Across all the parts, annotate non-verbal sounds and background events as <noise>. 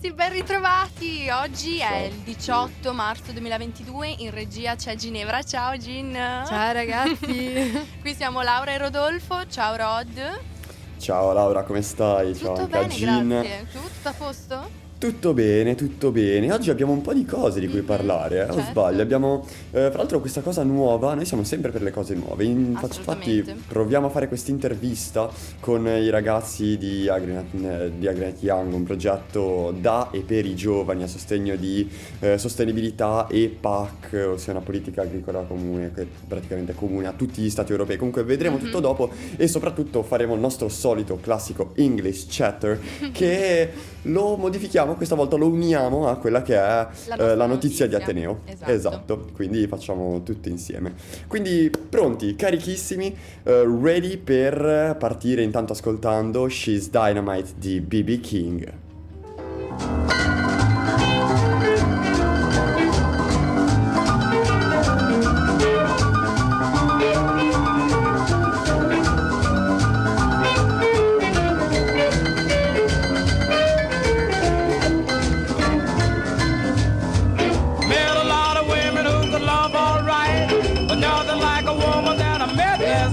ragazzi, ben ritrovati! Oggi Ciao. è il 18 marzo 2022, in regia c'è Ginevra. Ciao Gin! Ciao ragazzi! <laughs> Qui siamo Laura e Rodolfo. Ciao Rod! Ciao Laura, come stai? Tutto Ciao bene, Gin. grazie. Tu, tutto a posto? Tutto bene, tutto bene. Oggi abbiamo un po' di cose di cui mm-hmm. parlare, eh? o Certo. sbaglio? Abbiamo, eh, tra l'altro, questa cosa nuova. Noi siamo sempre per le cose nuove. Infatti, proviamo a fare questa intervista con i ragazzi di Agrinet, eh, di Agrinet Young, un progetto da e per i giovani a sostegno di eh, sostenibilità e PAC, ossia una politica agricola comune, che praticamente è comune a tutti gli stati europei. Comunque, vedremo Mhm. tutto dopo e soprattutto faremo il nostro solito classico English chatter <laughs> che lo modifichiamo, questa volta lo uniamo a quella che è La eh, la notizia di notizia. Ateneo. Esatto. quindi facciamo tutto insieme. Quindi pronti, carichissimi, eh, ready per partire intanto ascoltando She's Dynamite di BB King.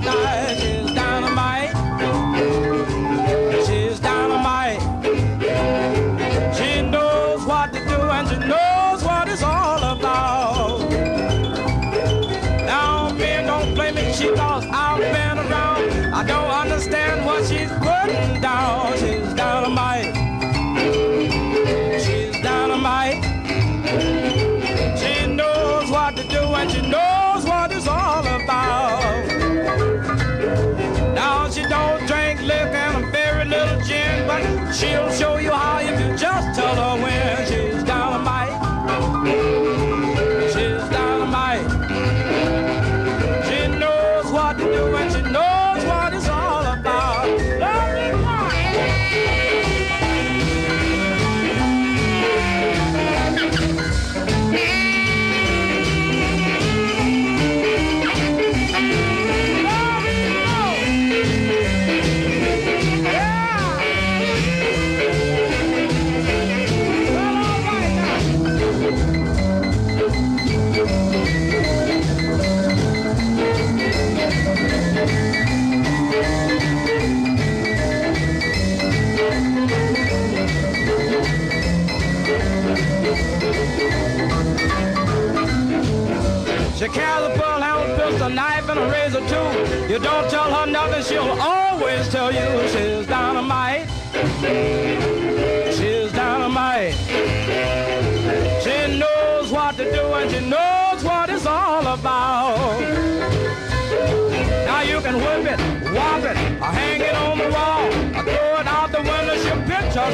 Last night.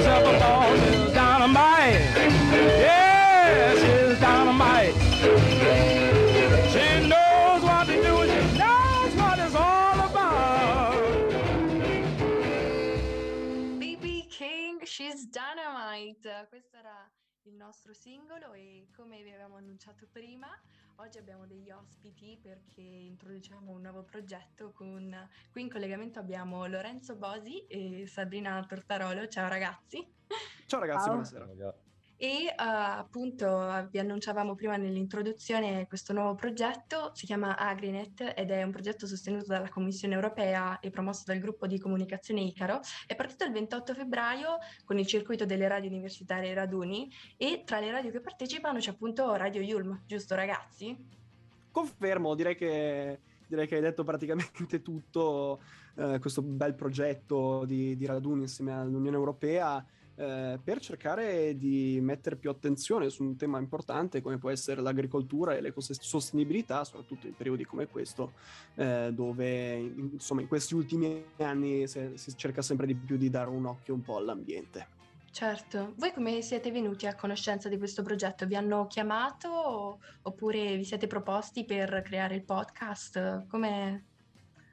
Herself a ball. She's dynamite. Yeah, she's dynamite. She knows what to do she knows what it's all about. BB King, She's. Questo era il nostro singolo e come vi avevamo annunciato prima, oggi abbiamo degli ospiti perché introduciamo un nuovo progetto con... Qui in collegamento abbiamo Lorenzo Bosi e Sabrina Tortarolo. Ciao ragazzi! Ciao ragazzi, Ciao. buonasera. E eh, appunto vi annunciavamo prima nell'introduzione questo nuovo progetto, si chiama Agrinet ed è un progetto sostenuto dalla Commissione europea e promosso dal gruppo di comunicazione Icaro. È partito il 28 febbraio con il circuito delle radio universitarie Raduni e tra le radio che partecipano c'è appunto Radio Yulm, giusto ragazzi? Confermo, direi che, direi che hai detto praticamente tutto. eh, questo bel progetto di, di raduni insieme all'Unione Europea eh, per cercare di mettere più attenzione su un tema importante come può essere l'agricoltura e l'ecosostenibilità, soprattutto in periodi come questo, eh, dove in- insomma in questi ultimi anni se- si cerca sempre di più di dare un occhio un po' all'ambiente. Certo, voi come siete venuti a conoscenza di questo progetto? Vi hanno chiamato oppure vi siete proposti per creare il podcast? Come...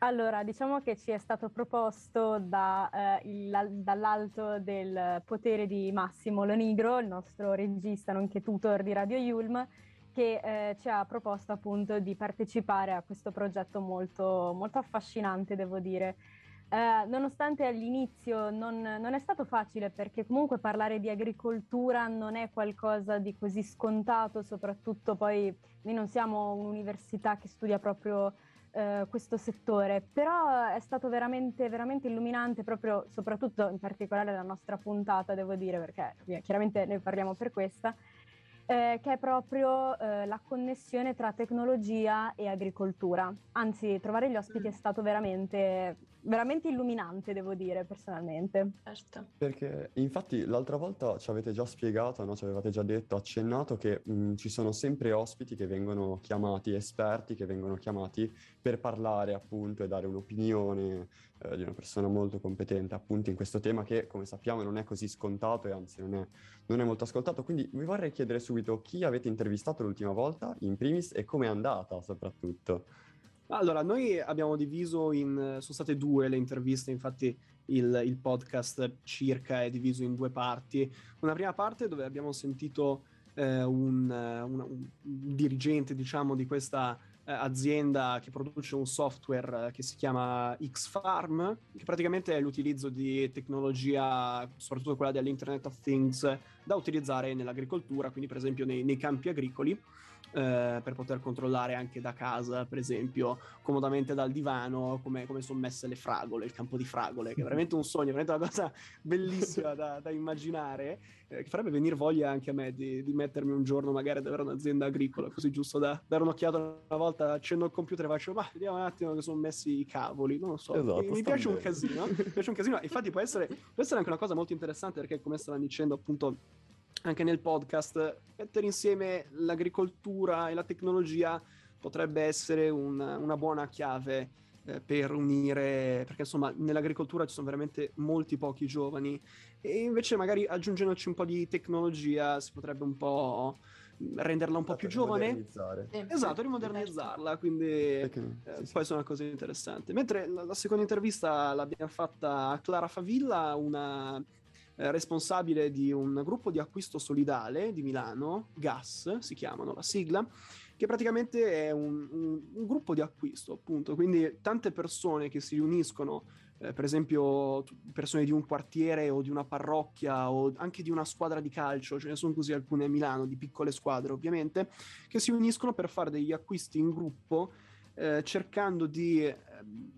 Allora, diciamo che ci è stato proposto da, eh, il- dall'alto del potere di Massimo Lonigro, il nostro regista nonché tutor di Radio Yulm, che eh, ci ha proposto appunto di partecipare a questo progetto molto, molto affascinante, devo dire. eh, nonostante all'inizio non, non, è stato facile perché comunque parlare di agricoltura non è qualcosa di così scontato, soprattutto poi noi non siamo un'università che studia proprio eh, questo settore, però è stato veramente, veramente illuminante proprio, soprattutto in particolare la nostra puntata, devo dire, perché chiaramente ne parliamo per questa, eh, che è proprio eh, la connessione tra tecnologia e agricoltura. Anzi, trovare gli ospiti è mm. stato veramente, veramente illuminante, devo dire, personalmente. Certo. Perché infatti l'altra volta ci avete già spiegato, no? ci avevate già detto, accennato che mh, mm, ci sono sempre ospiti che vengono chiamati, esperti che vengono chiamati per parlare appunto e dare un'opinione eh, di una persona molto competente appunto in questo tema che come sappiamo non è così scontato e anzi non è, non è molto ascoltato. Quindi vi vorrei chiedere subito chi avete intervistato l'ultima volta in primis e come è andata soprattutto. Allora, noi abbiamo diviso in... sono state due le interviste, infatti il, il, podcast circa è diviso in due parti. Una prima parte dove abbiamo sentito eh, un, un, un, dirigente, diciamo, di questa eh, azienda che produce un software eh, che si chiama Xfarm, che praticamente è l'utilizzo di tecnologia, soprattutto quella dell'Internet of Things, da utilizzare nell'agricoltura, quindi per esempio nei, nei campi agricoli eh, per poter controllare anche da casa, per esempio, comodamente dal divano, come, come sono messe le fragole, il campo di fragole, che è veramente un sogno, veramente una cosa <laughs> bellissima da, da immaginare, eh, che farebbe venire voglia anche a me di, di, mettermi un giorno magari ad avere un'azienda agricola, così giusto da dare un'occhiata una volta, accendo il computer e faccio, ma vediamo un attimo che sono messi i cavoli, non lo so, esatto, mi, mi piace bene. un casino, mi piace un casino, infatti può essere, può essere anche una cosa molto interessante perché come stavano dicendo appunto anche nel podcast, mettere insieme l'agricoltura e la tecnologia potrebbe essere un, una buona chiave eh, per unire, perché insomma nell'agricoltura ci sono veramente molti pochi giovani e invece magari aggiungendoci un po' di tecnologia si potrebbe un po' renderla un po' più giovane. Sì. Esatto, rimodernizzarla, quindi eh, sì, sì. può essere una cosa interessante. Mentre la, la seconda intervista l'abbiamo fatta a Clara Favilla, una eh, responsabile di un gruppo di acquisto solidale di Milano, GAS si chiamano la sigla, che praticamente è un, un, un gruppo di acquisto, appunto, quindi tante persone che si riuniscono eh, per esempio persone di un quartiere o di una parrocchia o anche di una squadra di calcio, ce ne sono così alcune a Milano, di piccole squadre ovviamente, che si uniscono per fare degli acquisti in gruppo eh, cercando di, eh,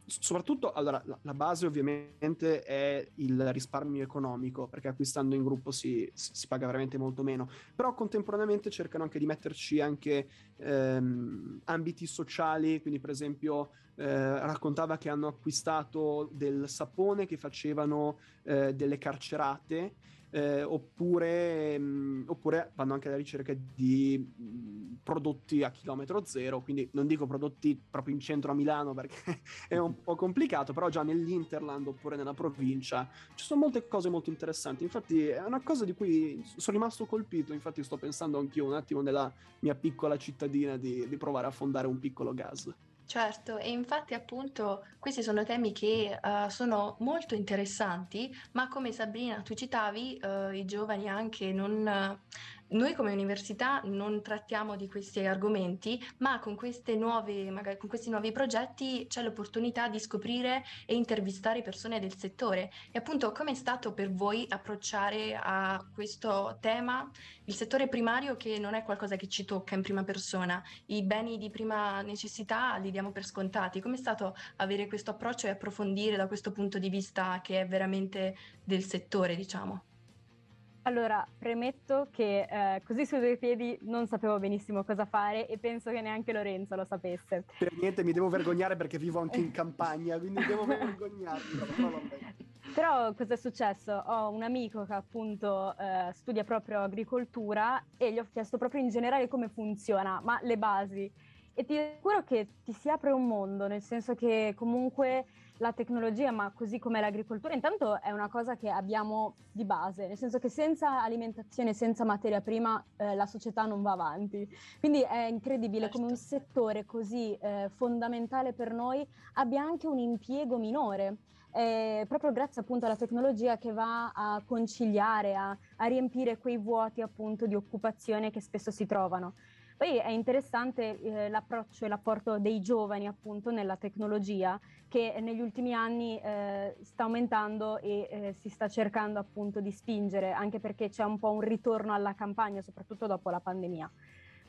soprattutto, allora, la, la, base ovviamente è il risparmio economico, perché acquistando in gruppo si, si, paga veramente molto meno, però contemporaneamente cercano anche di metterci anche ehm, ambiti sociali, quindi per esempio eh, raccontava che hanno acquistato del sapone che facevano eh, delle carcerate eh, oppure, mh, mm, oppure, vanno anche alla ricerca di mm, prodotti a chilometro zero, quindi non dico prodotti proprio in centro a Milano perché <laughs> è un po' complicato, però già nell'Interland oppure nella provincia ci sono molte cose molto interessanti, infatti è una cosa di cui sono rimasto colpito, infatti sto pensando anch'io un attimo nella mia piccola cittadina di, di provare a fondare un piccolo gas. Certo, e infatti appunto questi sono temi che uh, sono molto interessanti, ma come Sabrina tu citavi, uh, i giovani anche non, noi come università non trattiamo di questi argomenti, ma con, nuove, magari, con questi nuovi progetti c'è l'opportunità di scoprire e intervistare persone del settore. E appunto, come è stato per voi approcciare a questo tema il settore primario che non è qualcosa che ci tocca in prima persona? I beni di prima necessità li diamo per scontati. Come è stato avere questo approccio e approfondire da questo punto di vista che è veramente del settore, diciamo? Allora, premetto che eh, così sui due piedi non sapevo benissimo cosa fare e penso che neanche Lorenzo lo sapesse. Per niente, mi devo vergognare perché vivo anche in campagna, quindi devo <laughs> vergognarmi. Però cosa è successo? Ho un amico che appunto eh, studia proprio agricoltura e gli ho chiesto proprio in generale come funziona, ma le basi. E ti assicuro che ti si apre un mondo, nel senso che comunque la tecnologia, ma così come l'agricoltura, intanto è una cosa che abbiamo di base, nel senso che senza alimentazione, senza materia prima, eh, la società non va avanti. Quindi è incredibile certo. come un settore così eh, fondamentale per noi abbia anche un impiego minore. Eh, proprio grazie appunto alla tecnologia che va a conciliare, a, a riempire quei vuoti appunto di occupazione che spesso si trovano. Poi è interessante eh, l'approccio e l'apporto dei giovani appunto nella tecnologia che negli ultimi anni eh, sta aumentando e eh, si sta cercando appunto di spingere, anche perché c'è un po' un ritorno alla campagna, soprattutto dopo la pandemia.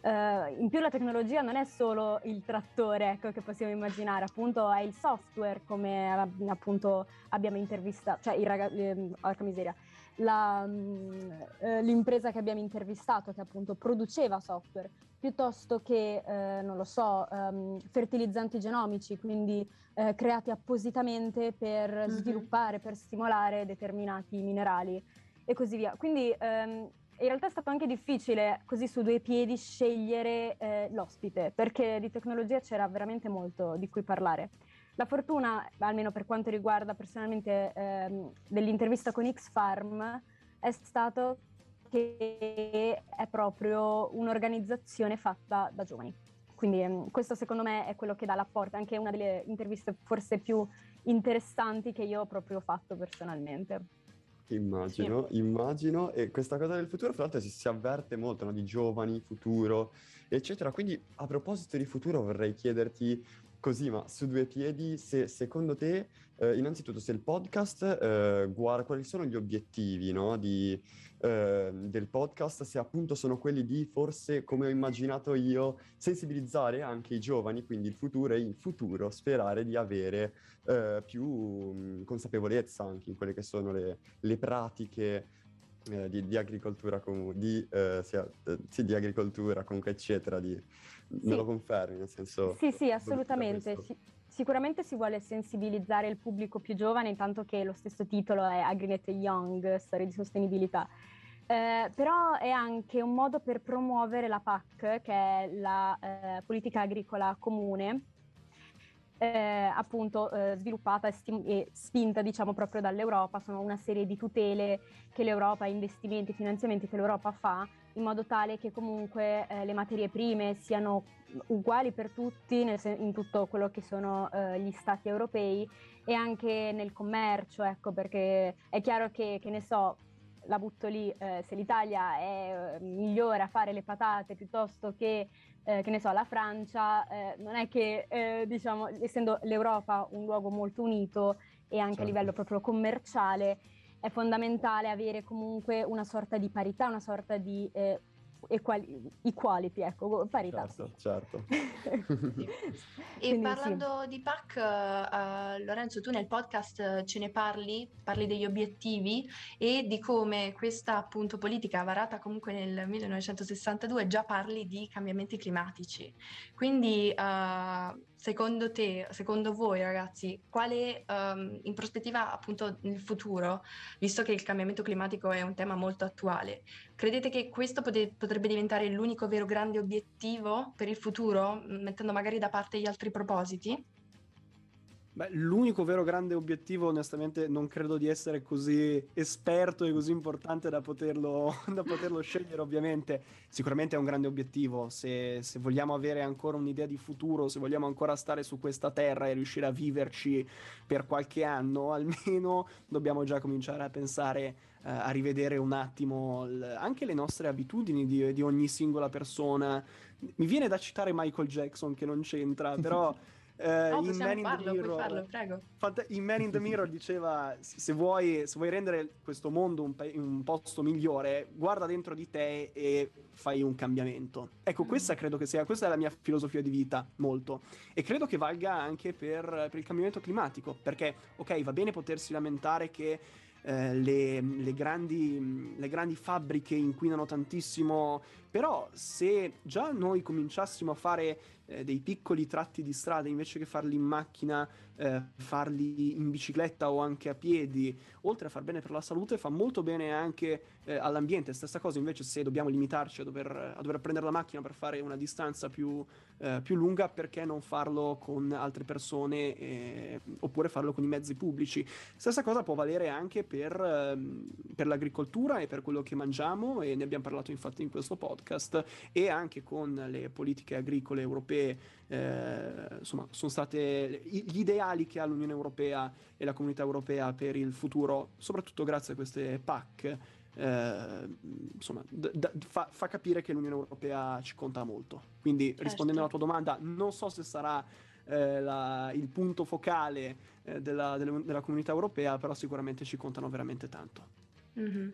Uh, in più la tecnologia non è solo il trattore ecco, che possiamo immaginare, appunto è il software come appunto abbiamo intervistato, cioè il ragazzo, eh, miseria, la, uh, l'impresa che abbiamo intervistato che appunto produceva software, piuttosto che, eh, non lo so, um, fertilizzanti genomici, quindi eh, creati appositamente per mm-hmm. sviluppare, per stimolare determinati minerali e così via. Quindi um, in realtà è stato anche difficile così su due piedi scegliere eh, l'ospite, perché di tecnologia c'era veramente molto di cui parlare. La fortuna, almeno per quanto riguarda personalmente ehm, dell'intervista con X-Farm, è stato che è proprio un'organizzazione fatta da giovani. Quindi ehm, questo secondo me è quello che dà l'apporto, anche una delle interviste forse più interessanti che io ho proprio fatto personalmente. Immagino, sì. immagino, e questa cosa del futuro, fra l'altro, si, si avverte molto, no? di giovani, futuro, eccetera. Quindi, a proposito di futuro, vorrei chiederti così, ma su due piedi, se secondo te, eh, innanzitutto, se il podcast eh, guarda quali sono gli obiettivi no? di, eh, del podcast, se appunto sono quelli di forse, come ho immaginato io, sensibilizzare anche i giovani, quindi il futuro e in futuro sperare di avere eh, più mh, consapevolezza anche in quelle che sono le, le pratiche eh, di, di, agricoltura comunque, di, eh, sia, eh, sì, di agricoltura comunque eccetera, di, sì. me lo confermi nel senso... Sì, sì, assolutamente. Si, sicuramente si vuole sensibilizzare il pubblico più giovane, intanto che lo stesso titolo è Agrinet Young, storia di sostenibilità. Eh, però è anche un modo per promuovere la PAC, che è la eh, politica agricola comune, eh, appunto eh, sviluppata e, stim- e, spinta diciamo proprio dall'Europa, sono una serie di tutele che l'Europa, investimenti, finanziamenti che l'Europa fa in modo tale che comunque eh, le materie prime siano uguali per tutti nel, in tutto quello che sono eh, gli stati europei e anche nel commercio, ecco perché è chiaro che, che ne so, la butto lì, eh, se l'Italia è eh, migliore a fare le patate piuttosto che, eh, che ne so, la Francia, eh, non è che, eh, diciamo, essendo l'Europa un luogo molto unito e anche certo. a livello proprio commerciale, è fondamentale avere comunque una sorta di parità, una sorta di eh, equali- equality, ecco, parità. Certo, certo. <laughs> e Quindi, parlando sì. di PAC, uh, Lorenzo, tu nel podcast ce ne parli, parli degli obiettivi e di come questa appunto politica varata comunque nel 1962 già parli di cambiamenti climatici. Quindi uh, secondo te, secondo voi ragazzi, quale um, in prospettiva appunto nel futuro, visto che il cambiamento climatico è un tema molto attuale, credete che questo pot- potrebbe diventare l'unico vero grande obiettivo per il futuro, mettendo magari da parte gli altri propositi? Beh, l'unico vero grande obiettivo, onestamente, non credo di essere così esperto e così importante da poterlo, <laughs> da poterlo scegliere, ovviamente. Sicuramente è un grande obiettivo. Se, se, vogliamo avere ancora un'idea di futuro, se vogliamo ancora stare su questa terra e riuscire a viverci per qualche anno, <laughs> almeno dobbiamo già cominciare a pensare, eh, a rivedere un attimo l- anche le nostre abitudini di, di ogni singola persona. Mi viene da citare Michael Jackson, che non c'entra, però. <laughs> Uh, no, in Man farlo, in the Mirror, farlo, prego. in Man in the Mirror diceva: se vuoi, se vuoi rendere questo mondo un, un, posto migliore, guarda dentro di te e fai un cambiamento. Ecco, mm. questa credo che sia, questa è la mia filosofia di vita, molto. E credo che valga anche per, per il cambiamento climatico, perché, ok, va bene potersi lamentare che eh, le, le, grandi, le grandi fabbriche inquinano tantissimo, però se già noi cominciassimo a fare eh, dei piccoli tratti di strada invece che farli in macchina, eh, farli in bicicletta o anche a piedi, oltre a far bene per la salute, fa molto bene anche eh, all'ambiente. Stessa cosa invece se dobbiamo limitarci a dover, a dover prendere la macchina per fare una distanza più, eh, più lunga, perché non farlo con altre persone oppure farlo con i mezzi pubblici? Stessa cosa può valere anche per, ehm, per l'agricoltura e per quello che mangiamo e ne abbiamo parlato infatti in questo podcast e anche con le politiche agricole europee eh, insomma, sono state gli ideali che ha l'Unione Europea e la comunità europea per il futuro, soprattutto grazie a queste PAC. eh, insomma, d- d- fa, fa, capire che l'Unione Europea ci conta molto. Quindi certo. rispondendo alla tua domanda, non so se sarà eh, la, il punto focale eh, della, della, della, comunità europea, però sicuramente ci contano veramente tanto. Mm-hmm.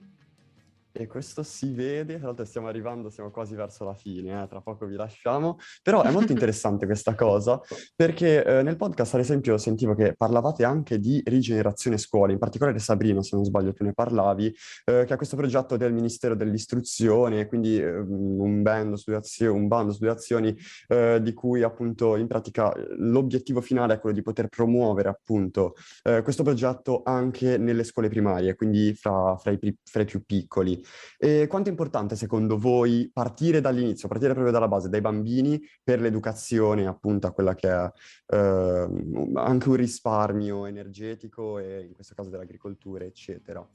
E questo si vede, tra l'altro stiamo arrivando, siamo quasi verso la fine, eh, tra poco vi lasciamo, però è molto interessante questa cosa, perché eh, nel podcast ad esempio sentivo che parlavate anche di rigenerazione scuole, in particolare Sabrina, se non sbaglio tu ne parlavi, eh, che ha questo progetto del Ministero dell'Istruzione, quindi ehm, un, bando su azioni, un bando su azioni eh, di cui appunto in pratica l'obiettivo finale è quello di poter promuovere appunto eh, questo progetto anche nelle scuole primarie, quindi fra, fra, i, fra i più piccoli. E quanto è importante secondo voi partire dall'inizio, partire proprio dalla base, dai bambini, per l'educazione appunto a quella che è eh, anche un risparmio energetico e in questo caso dell'agricoltura, eccetera?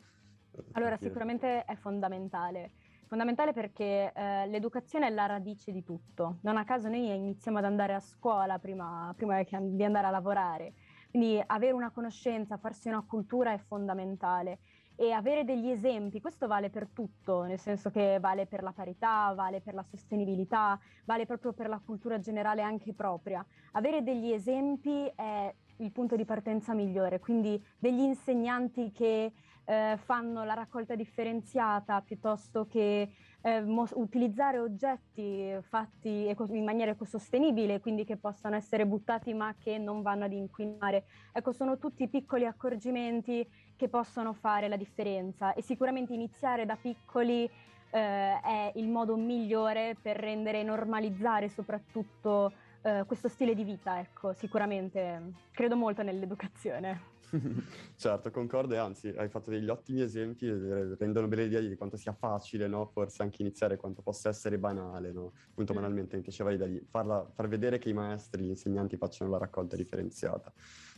Allora, sicuramente è fondamentale. Fondamentale perché eh, l'educazione è la radice di tutto. Non a caso noi iniziamo ad andare a scuola prima, prima di andare a lavorare. Quindi avere una conoscenza, farsi una cultura è fondamentale e avere degli esempi, questo vale per tutto, nel senso che vale per la parità, vale per la sostenibilità, vale proprio per la cultura generale anche propria. Avere degli esempi è il punto di partenza migliore, quindi degli insegnanti che eh, fanno la raccolta differenziata piuttosto che eh, mo- utilizzare oggetti fatti eco- in maniera ecosostenibile, quindi che possano essere buttati ma che non vanno ad inquinare. Ecco, sono tutti piccoli accorgimenti che possono fare la differenza e sicuramente iniziare da piccoli eh, è il modo migliore per rendere e normalizzare soprattutto eh, questo stile di vita, ecco, sicuramente credo molto nell'educazione. <laughs> certo, concordo e anzi hai fatto degli ottimi esempi, eh, rendono bene l'idea di quanto sia facile, no? forse anche iniziare, quanto possa essere banale, no? appunto mm. banalmente mi piaceva l'idea di farla, far vedere che i maestri, gli insegnanti facciano la raccolta differenziata.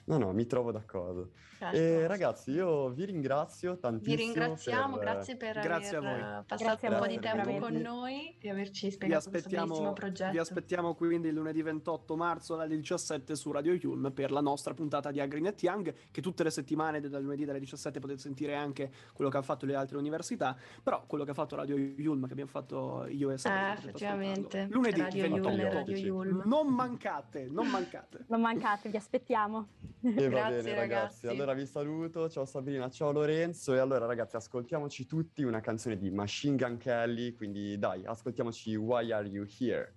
No, no, mi trovo d'accordo. Certo. E ragazzi, io vi ringrazio tantissimo. Vi ringraziamo, per... grazie per grazie aver passato grazie un po' di tempo con noi e averci spiegato questo bellissimo progetto. Vi aspettiamo quindi lunedì 28 marzo alle 17 su Radio Yulm per la nostra puntata di Agrinet Young, che tutte le settimane dal lunedì alle 17 potete sentire anche quello che hanno fatto le altre università, però quello che ha fatto Radio Yulm, che abbiamo fatto io e Sara. Eh, effettivamente. Lunedì Radio 28 Yulm, Radio Yulm. Non mancate, non mancate. Non mancate, vi aspettiamo. E va bene ragazzi. ragazzi. Allora vi saluto, ciao Sabrina, ciao Lorenzo e allora ragazzi ascoltiamoci tutti una canzone di Machine Gun Kelly, quindi dai, ascoltiamoci Why Are You Here?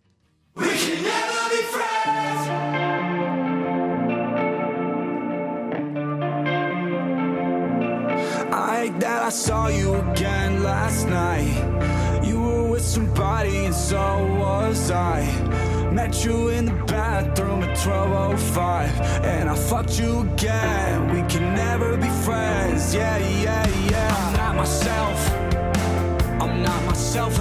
We can never be friends. I that I saw you again last night. You were with somebody and so was I. Met you in the bathroom at 12.05 And I fucked you again. We can never be friends. Yeah, yeah, yeah. I'm not myself. I'm not myself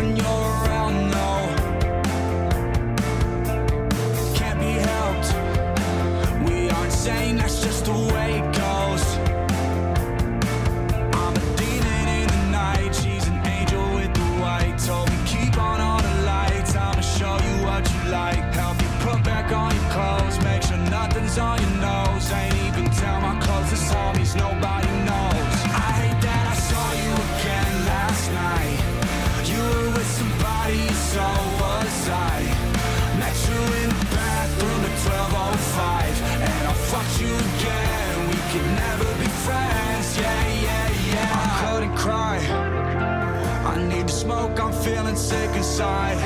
sick inside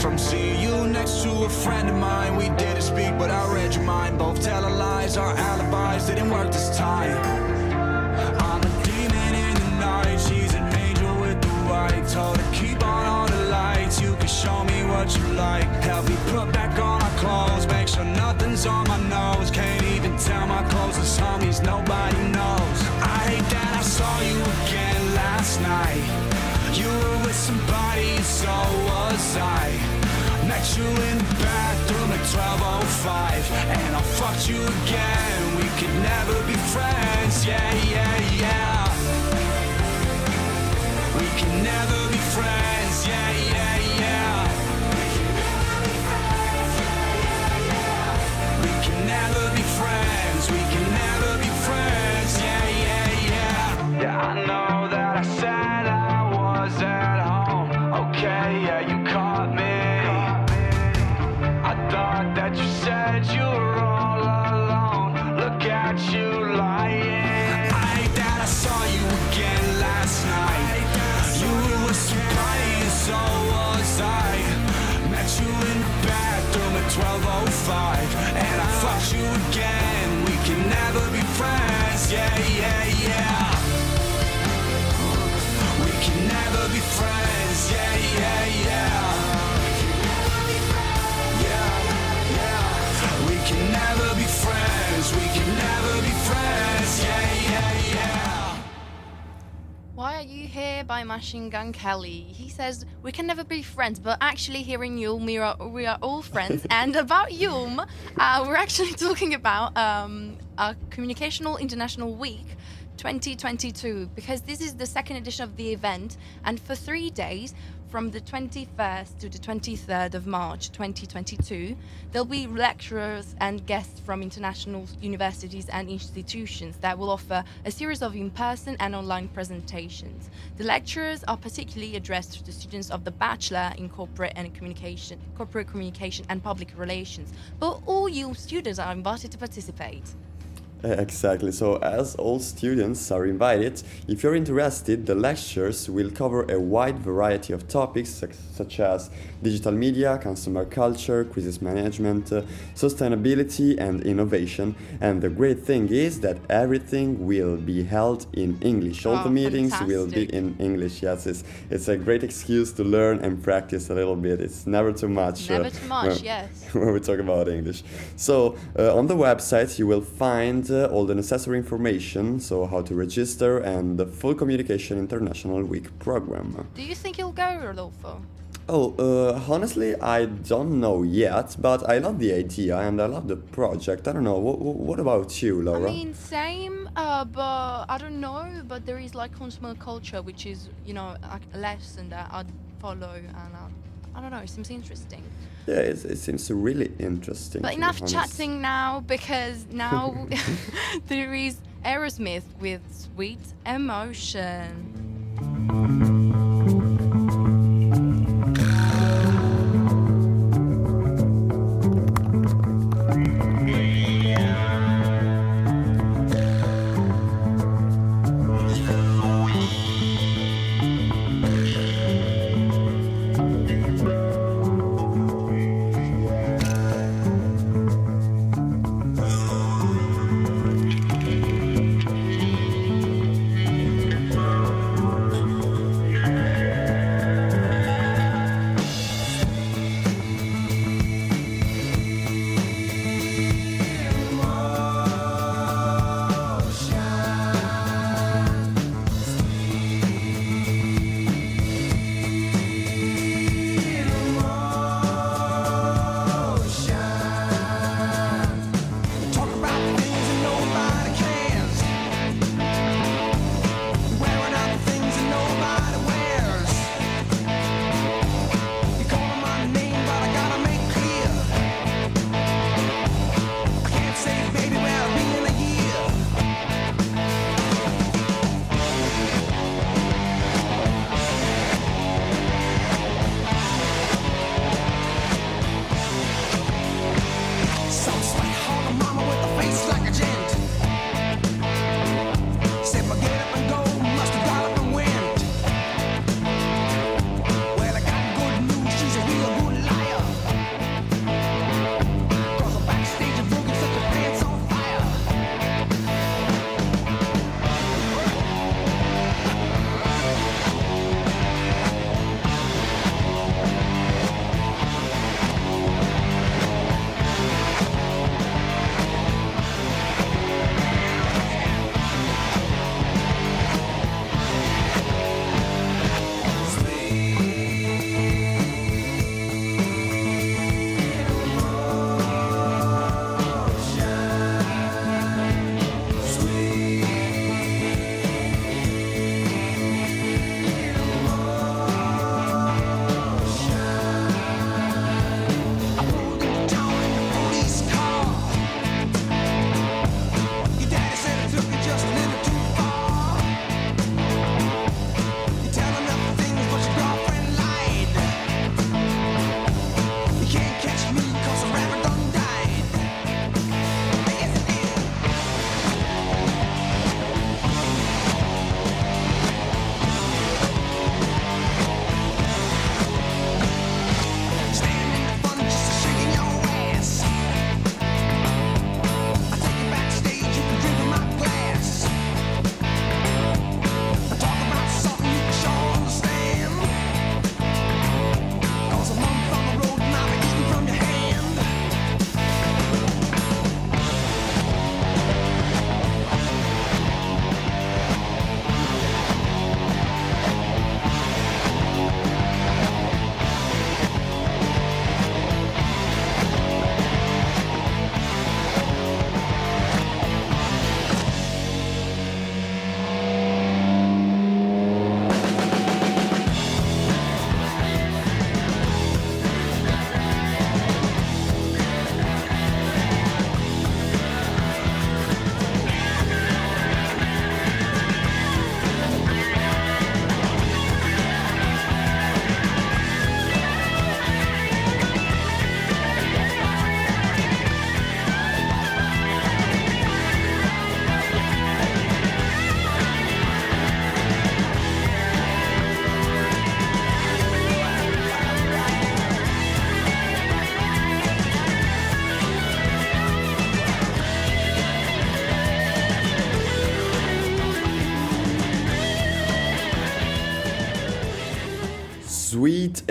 From seeing you next to a friend of mine We didn't speak but I read your mind. Both telling lies, our alibis didn't work this time. I'm a demon in the night She's an angel with the white. Told her keep on all the lights You can show me what you like. Help me put back on our clothes Make sure nothing's on my nose I Met you in the bathroom at 12.05 And I fucked you again. We could never be friends, yeah, yeah, yeah. We can never be friends, yeah, yeah, yeah. We can never be friends, we can never be friends, yeah, yeah, yeah. Yeah, I know that I said five you here by Machine Gun Kelly? He says we can never be friends, but actually here in Yulm we are we are all friends. <laughs> and about Yulm, uh, we're actually <laughs> talking about um, a Communicational International Week 2022 because this is the second edition of the event, and for three days. From the 21st to the 23rd of March 2022, there'll be lecturers and guests from international universities and institutions that will offer a series of in person and online presentations. The lecturers are particularly addressed to the students of the Bachelor in Corporate and Communication, Corporate Communication and Public Relations, but all you students are invited to participate. Uh, Exactly. So, as all students are invited, if you're interested, the lectures will cover a wide variety of topics such, as digital media, consumer culture, crisis management, uh, sustainability, and innovation. And the great thing is that everything will be held in English. All Oh, the meetings will be in English. Yes, it's, it's a great excuse to learn and practice a little bit. It's never too much. uh, Never too much, when- yes. <laughs> when we talk about English. So uh, on the website you will find uh, all the necessary information, so how to register and the full Communication International Week program. Do you think you'll go, Rodolfo? Oh, uh, honestly, I don't know yet, but I love the idea and I love the project. I don't know. What, what about you, Laura? I mean, same, uh, but I don't know. But there is like consumer culture, which is, you know, a- lesson that I'd follow, and I, I don't know, it seems interesting. yeah, it, it seems really interesting. But enough chatting now, because now <laughs> there is Aerosmith with Sweet Emotion.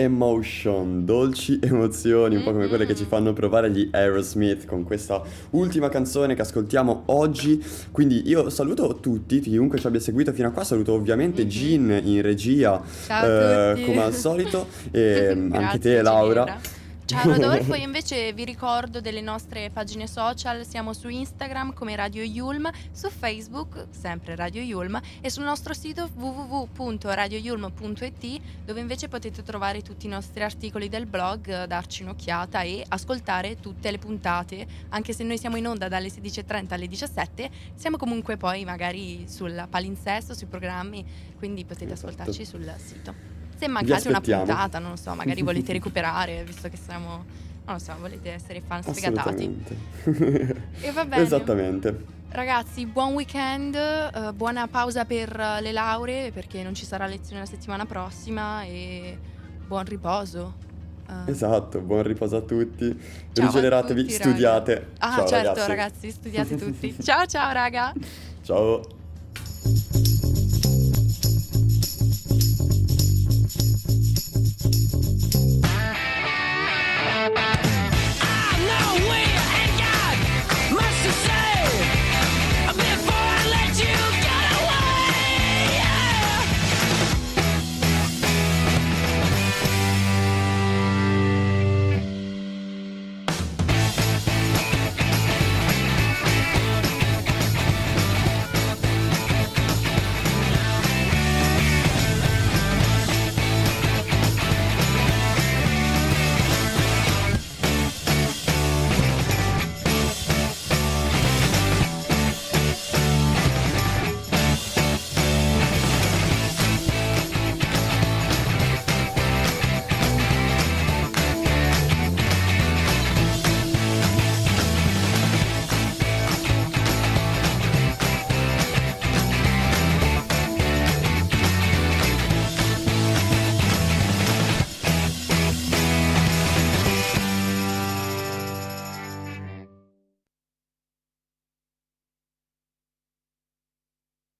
Emotion, dolci <laughs> emozioni, un po' come quelle che ci fanno provare gli Aerosmith con questa ultima canzone che ascoltiamo oggi. Quindi io saluto tutti, chiunque ci abbia seguito fino a qua, saluto ovviamente Gin in regia, Ciao eh, come al solito, <laughs> e anche Grazie, te Laura. Ginevra. Ciao Rodolfo, io invece vi ricordo delle nostre pagine social, siamo su Instagram come Radio Yulm, su Facebook sempre Radio Yulm e sul nostro sito www.radioyulm.it dove invece potete trovare tutti i nostri articoli del blog, darci un'occhiata e ascoltare tutte le puntate, anche se noi siamo in onda dalle 16.30 alle 17, siamo comunque poi magari sul palinsesto, sui programmi, quindi potete Esatto. ascoltarci sul sito. Se mancate una puntata, non lo so, magari volete <laughs> recuperare, visto che siamo, non lo so, volete essere fan sfegatati. E va bene. Esattamente. Ragazzi, buon weekend, eh, buona pausa per eh, le lauree, perché non ci sarà lezione la settimana prossima e buon riposo. Eh, Esatto, buon riposo a tutti. Ciao Rigeneratevi, tutti, raga. studiate. Ah, Ciao certo, ragazzi. ragazzi, studiate tutti. <laughs> ciao ciao, raga. Ciao.